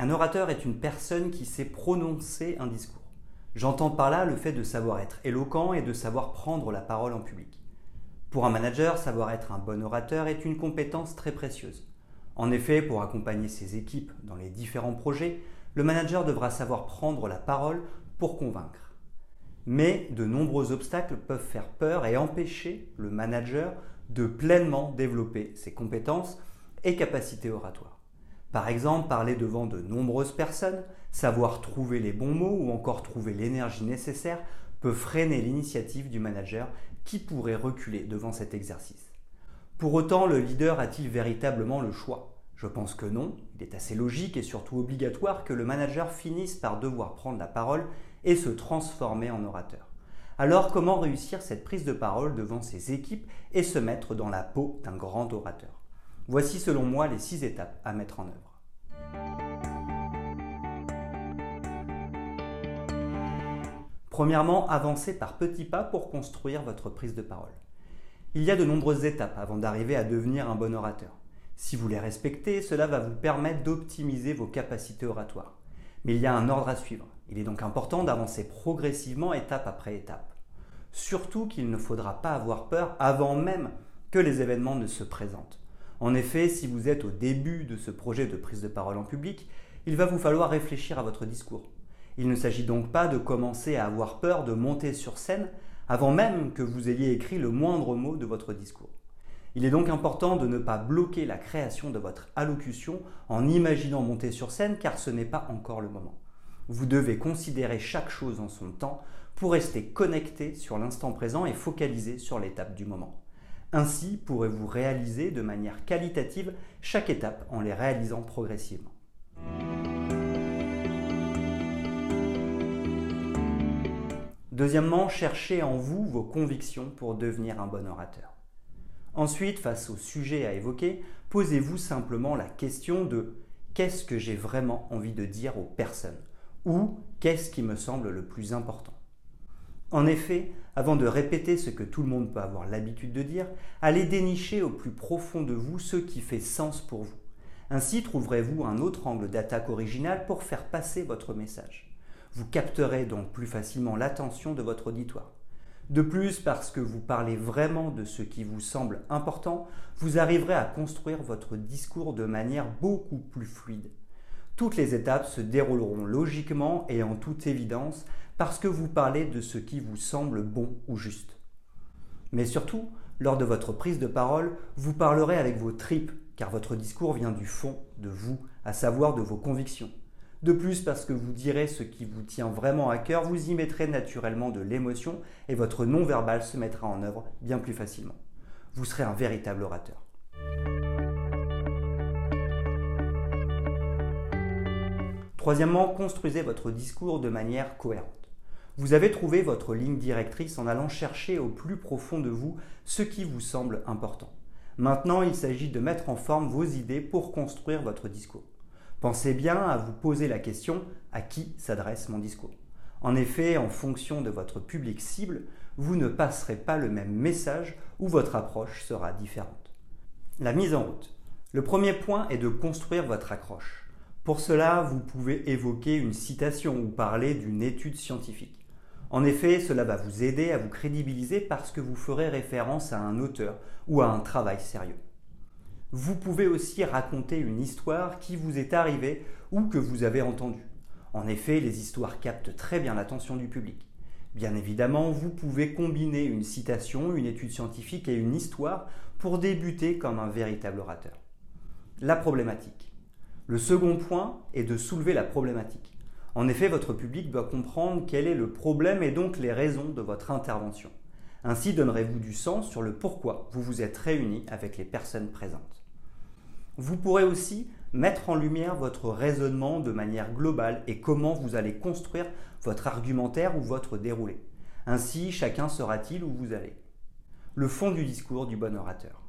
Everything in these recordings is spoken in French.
Un orateur est une personne qui sait prononcer un discours. J'entends par là le fait de savoir être éloquent et de savoir prendre la parole en public. Pour un manager, savoir être un bon orateur est une compétence très précieuse. En effet, pour accompagner ses équipes dans les différents projets, le manager devra savoir prendre la parole pour convaincre. Mais de nombreux obstacles peuvent faire peur et empêcher le manager de pleinement développer ses compétences et capacités oratoires. Par exemple, parler devant de nombreuses personnes, savoir trouver les bons mots ou encore trouver l'énergie nécessaire peut freiner l'initiative du manager qui pourrait reculer devant cet exercice. Pour autant, le leader a-t-il véritablement le choix? Je pense que non. Il est assez logique et surtout obligatoire que le manager finisse par devoir prendre la parole et se transformer en orateur. Alors comment réussir cette prise de parole devant ses équipes et se mettre dans la peau d'un grand orateur? Voici selon moi les six étapes à mettre en œuvre. Premièrement, avancez par petits pas pour construire votre prise de parole. Il y a de nombreuses étapes avant d'arriver à devenir un bon orateur. Si vous les respectez, cela va vous permettre d'optimiser vos capacités oratoires. Mais il y a un ordre à suivre. Il est donc important d'avancer progressivement étape après étape. Surtout qu'il ne faudra pas avoir peur avant même que les événements ne se présentent. En effet, si vous êtes au début de ce projet de prise de parole en public, il va vous falloir réfléchir à votre discours. Il ne s'agit donc pas de commencer à avoir peur de monter sur scène avant même que vous ayez écrit le moindre mot de votre discours. Il est donc important de ne pas bloquer la création de votre allocution en imaginant monter sur scène car ce n'est pas encore le moment. Vous devez considérer chaque chose en son temps pour rester connecté sur l'instant présent et focalisé sur l'étape du moment. Ainsi pourrez-vous réaliser de manière qualitative chaque étape en les réalisant progressivement. Deuxièmement, cherchez en vous vos convictions pour devenir un bon orateur. Ensuite, face au sujet à évoquer, posez-vous simplement la question de qu'est-ce que j'ai vraiment envie de dire aux personnes? ou qu'est-ce qui me semble le plus important? En effet, avant de répéter ce que tout le monde peut avoir l'habitude de dire, allez dénicher au plus profond de vous ce qui fait sens pour vous. Ainsi trouverez-vous un autre angle d'attaque original pour faire passer votre message. Vous capterez donc plus facilement l'attention de votre auditoire. De plus, parce que vous parlez vraiment de ce qui vous semble important, vous arriverez à construire votre discours de manière beaucoup plus fluide. Toutes les étapes se dérouleront logiquement et en toute évidence parce que vous parlez de ce qui vous semble bon ou juste. Mais surtout, lors de votre prise de parole, vous parlerez avec vos tripes, car votre discours vient du fond de vous, à savoir de vos convictions. De plus, parce que vous direz ce qui vous tient vraiment à cœur, vous y mettrez naturellement de l'émotion et votre non-verbal se mettra en œuvre bien plus facilement. Vous serez un véritable orateur. Troisièmement, construisez votre discours de manière cohérente. Vous avez trouvé votre ligne directrice en allant chercher au plus profond de vous ce qui vous semble important. Maintenant, il s'agit de mettre en forme vos idées pour construire votre discours. Pensez bien à vous poser la question à qui s'adresse mon discours. En effet, en fonction de votre public cible, vous ne passerez pas le même message ou votre approche sera différente. La mise en route. Le premier point est de construire votre accroche. Pour cela, vous pouvez évoquer une citation ou parler d'une étude scientifique. En effet, cela va vous aider à vous crédibiliser parce que vous ferez référence à un auteur ou à un travail sérieux. Vous pouvez aussi raconter une histoire qui vous est arrivée ou que vous avez entendue. En effet, les histoires captent très bien l'attention du public. Bien évidemment, vous pouvez combiner une citation, une étude scientifique et une histoire pour débuter comme un véritable orateur. La problématique. Le second point est de soulever la problématique. En effet, votre public doit comprendre quel est le problème et donc les raisons de votre intervention. Ainsi donnerez-vous du sens sur le pourquoi vous vous êtes réunis avec les personnes présentes. Vous pourrez aussi mettre en lumière votre raisonnement de manière globale et comment vous allez construire votre argumentaire ou votre déroulé. Ainsi, chacun saura-t-il où vous allez. Le fond du discours du bon orateur.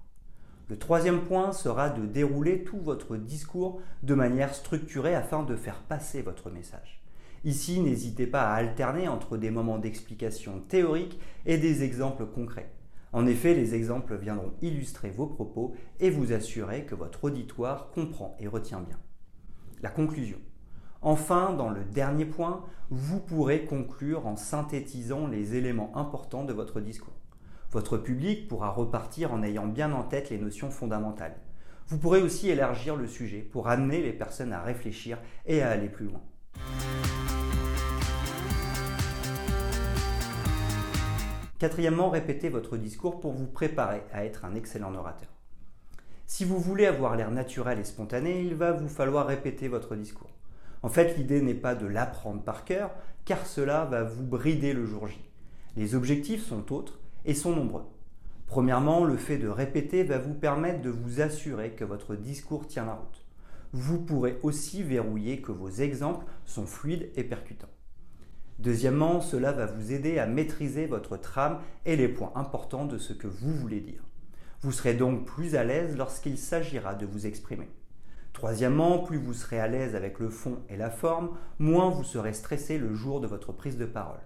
Le troisième point sera de dérouler tout votre discours de manière structurée afin de faire passer votre message. Ici, n'hésitez pas à alterner entre des moments d'explication théorique et des exemples concrets. En effet, les exemples viendront illustrer vos propos et vous assurer que votre auditoire comprend et retient bien. La conclusion. Enfin, dans le dernier point, vous pourrez conclure en synthétisant les éléments importants de votre discours. Votre public pourra repartir en ayant bien en tête les notions fondamentales. Vous pourrez aussi élargir le sujet pour amener les personnes à réfléchir et à aller plus loin. Quatrièmement, répétez votre discours pour vous préparer à être un excellent orateur. Si vous voulez avoir l'air naturel et spontané, il va vous falloir répéter votre discours. En fait, l'idée n'est pas de l'apprendre par cœur, car cela va vous brider le jour J. Les objectifs sont autres et sont nombreux. Premièrement, le fait de répéter va vous permettre de vous assurer que votre discours tient la route. Vous pourrez aussi verrouiller que vos exemples sont fluides et percutants. Deuxièmement, cela va vous aider à maîtriser votre trame et les points importants de ce que vous voulez dire. Vous serez donc plus à l'aise lorsqu'il s'agira de vous exprimer. Troisièmement, plus vous serez à l'aise avec le fond et la forme, moins vous serez stressé le jour de votre prise de parole.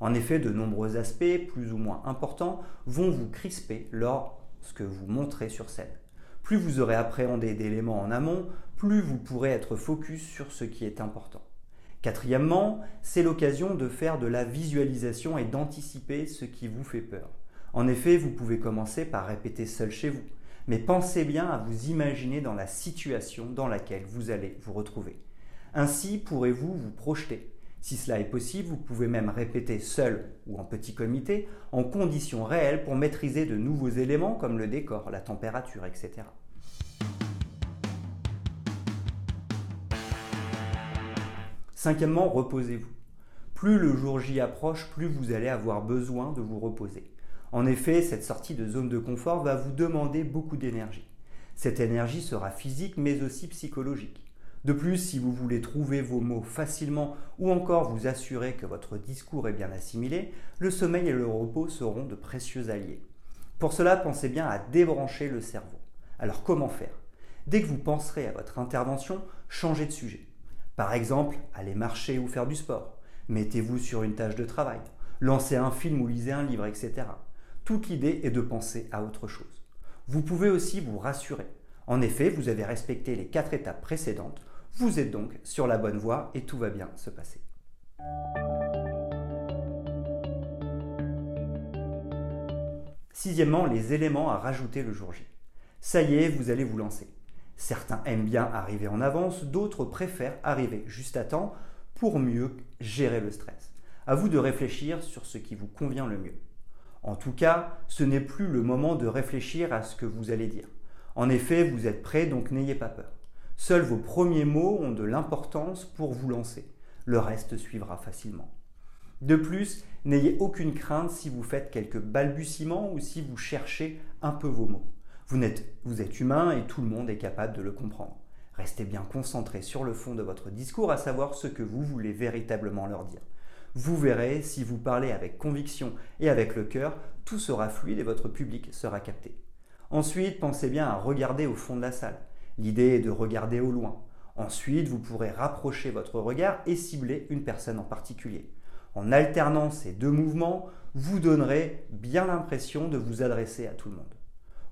En effet, de nombreux aspects, plus ou moins importants, vont vous crisper lorsque vous montrez sur scène. Plus vous aurez appréhendé d'éléments en amont, plus vous pourrez être focus sur ce qui est important. Quatrièmement, c'est l'occasion de faire de la visualisation et d'anticiper ce qui vous fait peur. En effet, vous pouvez commencer par répéter seul chez vous, mais pensez bien à vous imaginer dans la situation dans laquelle vous allez vous retrouver. Ainsi pourrez-vous vous projeter. Si cela est possible, vous pouvez même répéter seul ou en petit comité, en conditions réelles pour maîtriser de nouveaux éléments comme le décor, la température, etc. Cinquièmement, reposez-vous. Plus le jour J approche, plus vous allez avoir besoin de vous reposer. En effet, cette sortie de zone de confort va vous demander beaucoup d'énergie. Cette énergie sera physique mais aussi psychologique. De plus, si vous voulez trouver vos mots facilement ou encore vous assurer que votre discours est bien assimilé, le sommeil et le repos seront de précieux alliés. Pour cela, pensez bien à débrancher le cerveau. Alors comment faire? Dès que vous penserez à votre intervention, changez de sujet. Par exemple, allez marcher ou faire du sport. Mettez-vous sur une tâche de travail. Lancez un film ou lisez un livre, etc. Toute l'idée est de penser à autre chose. Vous pouvez aussi vous rassurer. En effet, vous avez respecté les quatre étapes précédentes. Vous êtes donc sur la bonne voie et tout va bien se passer. Sixièmement, les éléments à rajouter le jour J. Ça y est, vous allez vous lancer. Certains aiment bien arriver en avance, d'autres préfèrent arriver juste à temps pour mieux gérer le stress. À vous de réfléchir sur ce qui vous convient le mieux. En tout cas, ce n'est plus le moment de réfléchir à ce que vous allez dire. En effet, vous êtes prêt, donc n'ayez pas peur. Seuls vos premiers mots ont de l'importance pour vous lancer. Le reste suivra facilement. De plus, n'ayez aucune crainte si vous faites quelques balbutiements ou si vous cherchez un peu vos mots. Vous êtes, humain et tout le monde est capable de le comprendre. Restez bien concentré sur le fond de votre discours, à savoir ce que vous voulez véritablement leur dire. Vous verrez, si vous parlez avec conviction et avec le cœur, tout sera fluide et votre public sera capté. Ensuite, pensez bien à regarder au fond de la salle. L'idée est de regarder au loin. Ensuite, vous pourrez rapprocher votre regard et cibler une personne en particulier. En alternant ces deux mouvements, vous donnerez bien l'impression de vous adresser à tout le monde.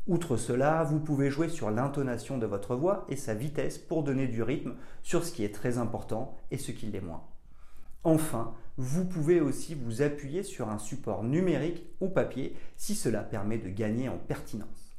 Outre cela, vous pouvez jouer sur l'intonation de votre voix et sa vitesse pour donner du rythme sur ce qui est très important et ce qui l'est moins. Enfin, vous pouvez aussi vous appuyer sur un support numérique ou papier si cela permet de gagner en pertinence.